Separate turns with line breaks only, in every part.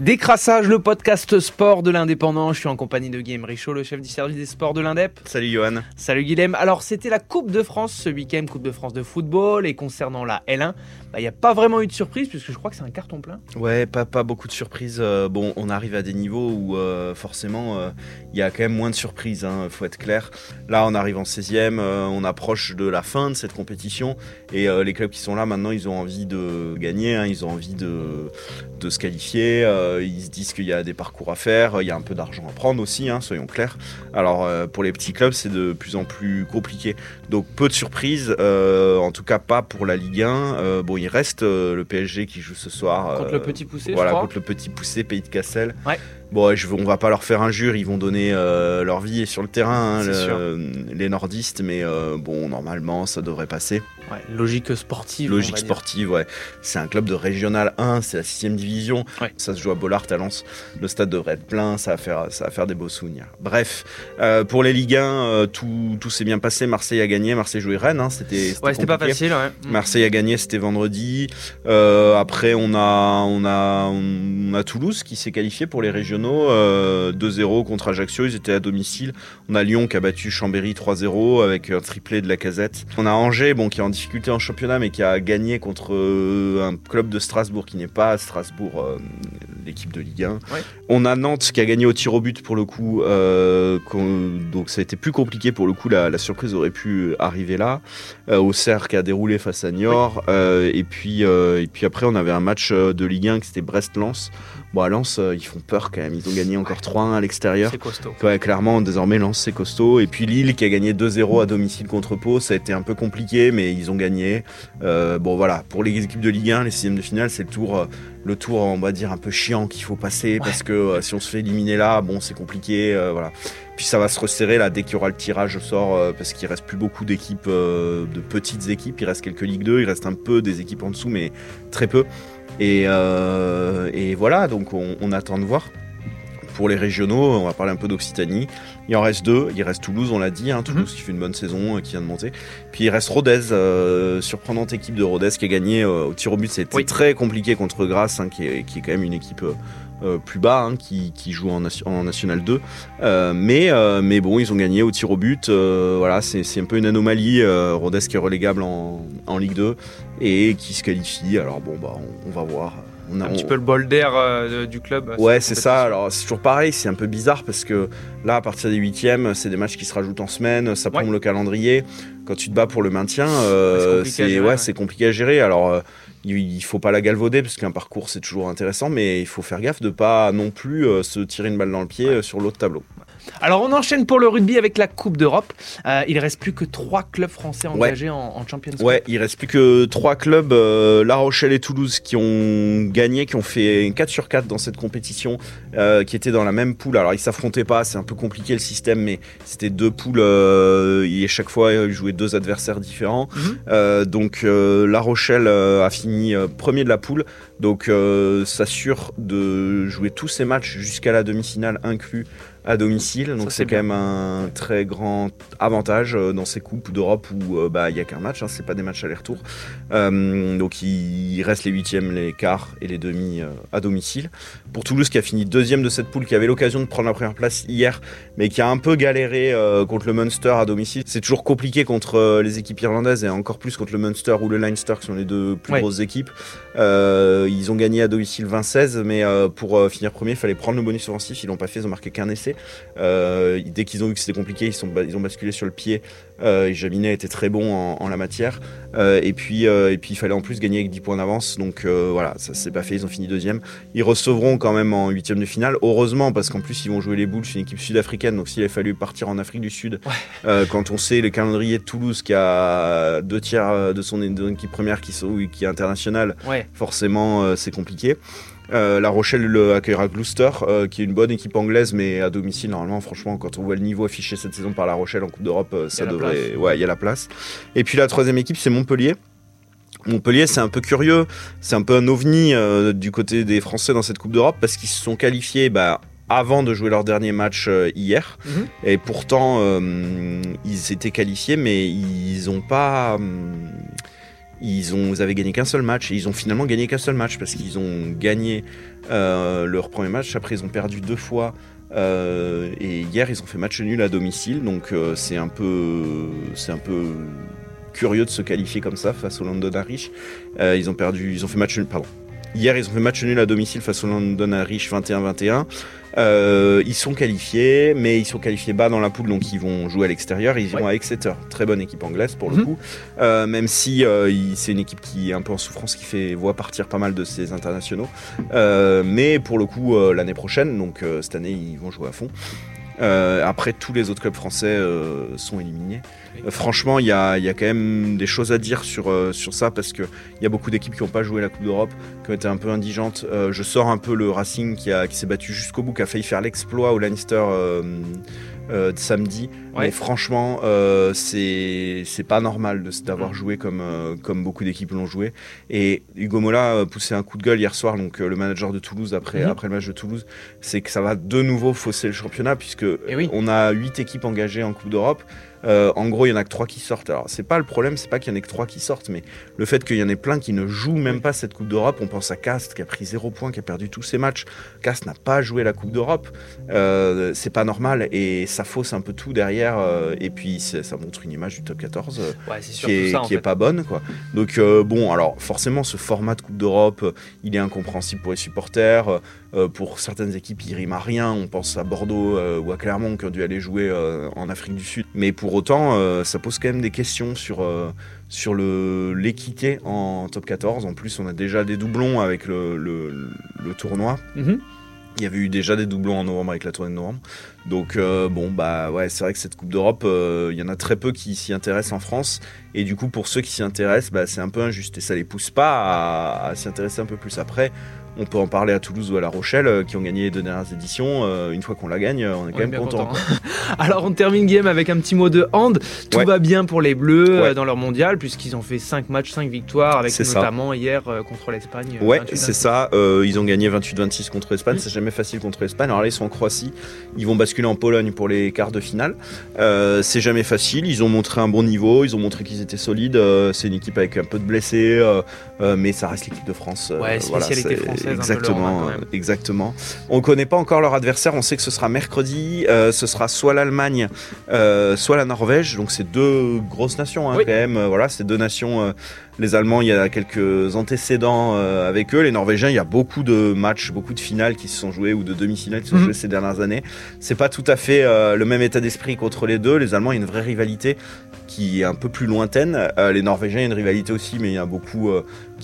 Décrassage, le podcast sport de l'indépendant. Je suis en compagnie de Guillaume Richaud, le chef du service des sports de l'Indep.
Salut Johan.
Salut Guillaume. Alors, c'était la Coupe de France ce week-end, Coupe de France de football. Et concernant la L1, il n'y a pas vraiment eu de surprise puisque je crois que c'est un carton plein.
Ouais, pas, pas beaucoup de surprises. Euh, bon, on arrive à des niveaux où euh, forcément euh, il y a quand même moins de surprises, hein, faut être clair. Là, on arrive en 16e, on approche de la fin de cette compétition et les clubs qui sont là maintenant, ils ont envie de gagner, hein, ils ont envie de, de se qualifier. Ils se disent qu'il y a des parcours à faire, il y a un peu d'argent à prendre aussi, hein, soyons clairs. Alors pour les petits clubs, c'est de plus en plus compliqué. Donc peu de surprises, en tout cas pas pour la Ligue 1. bon, il reste euh, le PSG qui joue ce soir.
Contre le petit poussé,
Voilà,
je
crois. contre le petit poussé, Pays de Cassel.
Ouais.
Bon, je, on va pas leur faire injure, ils vont donner euh, leur vie sur le terrain, hein, les nordistes, mais euh, bon, normalement, ça devrait passer.
Ouais, logique sportive.
Logique sportive, ouais. C'est un club de régional 1, c'est la 6 division. Ça se joue à Bollard à Lens. Le stade devrait être plein, ça va faire, ça va faire des beaux souvenirs. Bref, euh, pour les Ligue 1, tout, tout s'est bien passé. Marseille a gagné, Marseille jouait Rennes. Hein, c'était
ouais, pas facile. Ouais.
Mm. Marseille a gagné, c'était vendredi. après, on a, on, a, on a Toulouse qui s'est qualifié pour les régionaux 2-0 euh, contre Ajaccio, ils étaient à domicile. On a Lyon qui a battu Chambéry 3-0 avec un triplé de la casette. On a Angers bon, qui est en difficulté en championnat mais qui a gagné contre euh, un club de Strasbourg qui n'est pas à Strasbourg, euh, l'équipe de Ligue 1. On a Nantes qui a gagné au tir au but pour le coup, donc ça a été plus compliqué pour le coup, la, surprise aurait pu arriver là. Auxerre qui a déroulé face à Niort, et, puis, et puis après on avait un match de Ligue 1 qui c'était Brest-Lens. Bon, à Lens, ils font peur quand même. Ils ont gagné encore 3-1 à l'extérieur.
C'est costaud.
Ouais, clairement, désormais, Lens, c'est costaud. Et puis Lille qui a gagné 2-0 à domicile contre Pau. Ça a été un peu compliqué, mais ils ont gagné. Euh, bon, voilà. Pour les équipes de Ligue 1, les sixièmes de finale, c'est le tour, euh, le tour, on va dire, un peu chiant qu'il faut passer. Parce que euh, si on se fait éliminer là, bon, c'est compliqué. voilà. Puis ça va se resserrer là dès qu'il y aura le tirage au sort parce qu'il reste plus beaucoup d'équipes, de petites équipes. Il reste quelques Ligue 2, il reste un peu des équipes en dessous, mais très peu. Et, et voilà, donc on, on attend de voir pour les régionaux, on va parler un peu d'Occitanie. Il en reste deux. Il reste Toulouse, on l'a dit. Hein, Toulouse mhm. qui fait une bonne saison, euh, qui vient de monter. Puis il reste Rodez, euh, surprenante équipe de Rodez qui a gagné euh, au tir au but. C'était très compliqué contre Grasse, hein, qui, est, quand même une équipe plus bas, hein, qui, joue en, National 2. mais, mais bon, ils ont gagné au tir au but. voilà, c'est un peu une anomalie. Rodez qui est relégable en, Ligue 2 et qui se qualifie. Alors bon, bah, on va voir
un petit peu le bol d'air euh, du club.
Euh, ouais, c'est ça. Alors, c'est toujours pareil, c'est un peu bizarre parce que là, à partir des huitièmes, c'est des matchs qui se rajoutent en semaine, ça prend le calendrier. Quand tu te bats pour le maintien, euh, c'est ouais, compliqué à gérer. Alors, il faut pas la galvauder parce qu'un parcours c'est toujours intéressant, mais il faut faire gaffe de pas non plus se tirer une balle dans le pied sur l'autre tableau.
Alors on enchaîne pour le rugby avec la Coupe d'Europe. Euh, il reste plus que trois clubs français engagés en, en, Champions League.
Ouais, il reste plus que trois clubs, euh, La Rochelle et Toulouse, qui ont gagné, qui ont fait 4 sur 4 dans cette compétition, euh, qui étaient dans la même poule. Alors ils s'affrontaient pas, c'est un peu compliqué le système, mais c'était deux poules et chaque fois ils jouaient deux adversaires différents. Mhm. donc La Rochelle a fini premier de la poule, donc s'assure de jouer tous ses matchs jusqu'à la demi-finale inclus à domicile. Donc c'est quand même un très grand avantage euh, dans ces coupes d'Europe où euh, bah il y a qu'un match, hein, c'est pas des matchs aller-retour. Euh, donc il reste les huitièmes, les quarts et les demi à domicile. Pour Toulouse qui a fini deuxième de cette poule, qui avait l'occasion de prendre la première place hier, mais qui a un peu galéré contre le Munster à domicile. C'est toujours compliqué contre les équipes irlandaises et encore plus contre le Munster ou le Leinster qui sont les deux plus grosses équipes. ils ont gagné à domicile 20-16, mais pour finir premier, il fallait prendre le bonus offensif. Ils l'ont pas fait, ils ont marqué qu'un essai. Euh, dès qu'ils ont vu que c'était compliqué, ils, sont, ils ont basculé sur le pied. Euh, et Jaminet était très bon en, la matière. Euh, et, puis, et puis il fallait en plus gagner avec 10 points d'avance. Donc voilà, ça s'est pas fait. Ils ont fini deuxième. Ils recevront quand même en huitième de finale. Heureusement, parce qu'en plus ils vont jouer les boules chez une équipe sud-africaine. Donc s'il a fallu partir en Afrique du Sud, quand on sait le calendrier de Toulouse qui a deux tiers de son équipe première qui, sont, qui est internationale, forcément c'est compliqué. Euh, la Rochelle accueillera Gloucester, euh, qui est une bonne équipe anglaise, mais à domicile, normalement, franchement, quand on voit le niveau affiché cette saison par La Rochelle en Coupe d'Europe, euh, ça devrait. Ouais, il y a la place. Et puis la troisième équipe, c'est Montpellier. Montpellier, c'est un peu curieux, c'est un peu un ovni du côté des Français dans cette Coupe d'Europe parce qu'ils se sont qualifiés bah, avant de jouer leur dernier match hier. Mhm. Et pourtant, ils étaient qualifiés, mais ils n'ont pas ils avaient gagné qu'un seul match et ils ont finalement gagné qu'un seul match parce qu'ils ont gagné euh, leur premier match. Après, ils ont perdu deux fois. Euh, et hier, ils ont fait match nul à domicile. Donc, euh, c'est un peu, c'est un peu curieux de se qualifier comme ça face au London Irish. Ils ont perdu, ils ont fait match nul, pardon. Hier, ils ont fait match nul à domicile face au London Irish 21-21. Euh, ils sont qualifiés, mais ils sont qualifiés bas dans la poule, donc ils vont jouer à l'extérieur. Ils iront à Exeter, très bonne équipe anglaise pour le
Mhm.
coup. Euh, même si euh, c'est une équipe qui est un peu en souffrance, qui fait voit partir pas mal de ses internationaux. Mais pour le coup, l'année prochaine, donc cette année, ils vont jouer à fond. Euh, après, tous les autres clubs français euh, sont éliminés. Euh, franchement, il y a, y a quand même des choses à dire sur, euh, sur ça parce qu'il y a beaucoup d'équipes qui n'ont pas joué la Coupe d'Europe, qui ont été un peu indigentes. Euh, je sors un peu le Racing qui, a- qui s'est battu jusqu'au bout, qui a failli faire l'exploit au Leinster euh, de samedi.
Ouais.
Mais franchement, euh, c'est c'est pas normal d'avoir joué comme, euh, comme beaucoup d'équipes l'ont joué. Et Hugo Mola a poussé un coup de gueule hier soir, donc euh, le manager de Toulouse après,
Mhm.
après le match de Toulouse, c'est que ça va de nouveau fausser le championnat puisque
Eh oui.
on a huit équipes engagées en Coupe d'Europe. Euh, en gros, il y en a que trois qui sortent. Alors, c'est pas le problème, c'est pas qu'il y en ait que trois qui sortent, mais le fait qu'il y en ait plein qui ne jouent même pas cette Coupe d'Europe. On pense à Cast qui a pris zéro point, qui a perdu tous ses matchs. Cast n'a pas joué la Coupe d'Europe. Euh, c'est pas normal et ça fausse un peu tout derrière. euh, et puis, ça montre une image du top 14 euh,
Ouais,
qui, est,
ça en
qui est
fait.
pas bonne quoi. Donc bon alors forcément ce format de Coupe d'Europe il est incompréhensible pour les supporters pour certaines équipes il rime à rien on pense à Bordeaux ou à Clermont qui ont dû aller jouer en Afrique du Sud mais pour autant euh, ça pose quand même des questions sur euh, sur le l'équité en top 14 en plus on a déjà des doublons avec le, le, le tournoi
Mhm.
il y avait eu déjà des doublons en novembre avec la tournée de novembre. Donc euh, bon bah ouais c'est vrai que cette Coupe d'Europe, euh, il y en a très peu qui s'y intéressent en France. Et du coup pour ceux qui s'y intéressent, bah, c'est un peu injuste et ça les pousse pas à, à s'y intéresser un peu plus. Après, on peut en parler à Toulouse ou à La Rochelle euh, qui ont gagné les deux dernières éditions. Euh, une fois qu'on la gagne, on est quand
On
même content.
content. Alors on termine game avec un petit mot de hand. Tout
Ouais.
va bien pour les Bleus
Ouais.
euh, dans leur mondial puisqu'ils ont fait 5 matchs, 5 victoires avec
ça.
notamment hier euh, contre l'Espagne. euh,
Ouais,
28.
c'est ça. Euh, ils ont gagné 28-26 contre l'Espagne. C'est jamais facile contre l'Espagne. Alors là, ils sont en Croatie. Ils vont basculer en Pologne pour les quarts de finale. Euh, c'est jamais facile. Ils ont montré un bon niveau. Ils ont montré qu'ils étaient solides. Euh, c'est une équipe avec un peu de blessés, euh, euh, mais ça reste l'équipe de France. Euh,
Ouais, spécialité
c'est-
française, un peu
Exactement, exactement. On connaît pas encore leur adversaire. On sait que ce sera mercredi. Euh, ce sera soit l'Allemagne, euh, soit la Norvège. Donc c'est deux grosses nations hein,
Oui.
quand même. Euh, Voilà, c'est deux nations. euh, les Allemands, il y a quelques antécédents avec eux. Les Norvégiens, il y a beaucoup de matchs, beaucoup de finales qui se sont joués ou de demi-finales qui se sont
Mhm.
jouées ces dernières années. C'est pas tout à fait le même état d'esprit qu'entre les deux. Les Allemands, il y a une vraie rivalité qui est un peu plus lointaine. Les Norvégiens, il y a une rivalité aussi, mais il y a beaucoup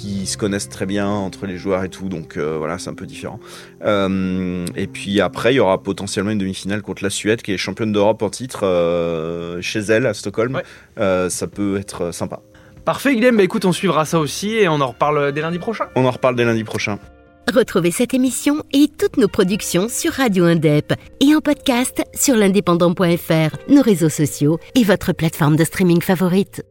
qui se connaissent très bien entre les joueurs et tout. Donc euh, voilà, c'est un peu différent. Euh, et puis après, il y aura potentiellement une demi-finale contre la Suède, qui est championne d'Europe en titre euh, chez elle à Stockholm.
Ouais.
Euh, ça peut être sympa.
Parfait Guillaume, bah écoute on suivra ça aussi et on en reparle dès lundi prochain.
On en reparle dès lundi prochain.
Retrouvez cette émission et toutes nos productions sur Radio Indep et en podcast sur l'indépendant.fr, nos réseaux sociaux et votre plateforme de streaming favorite.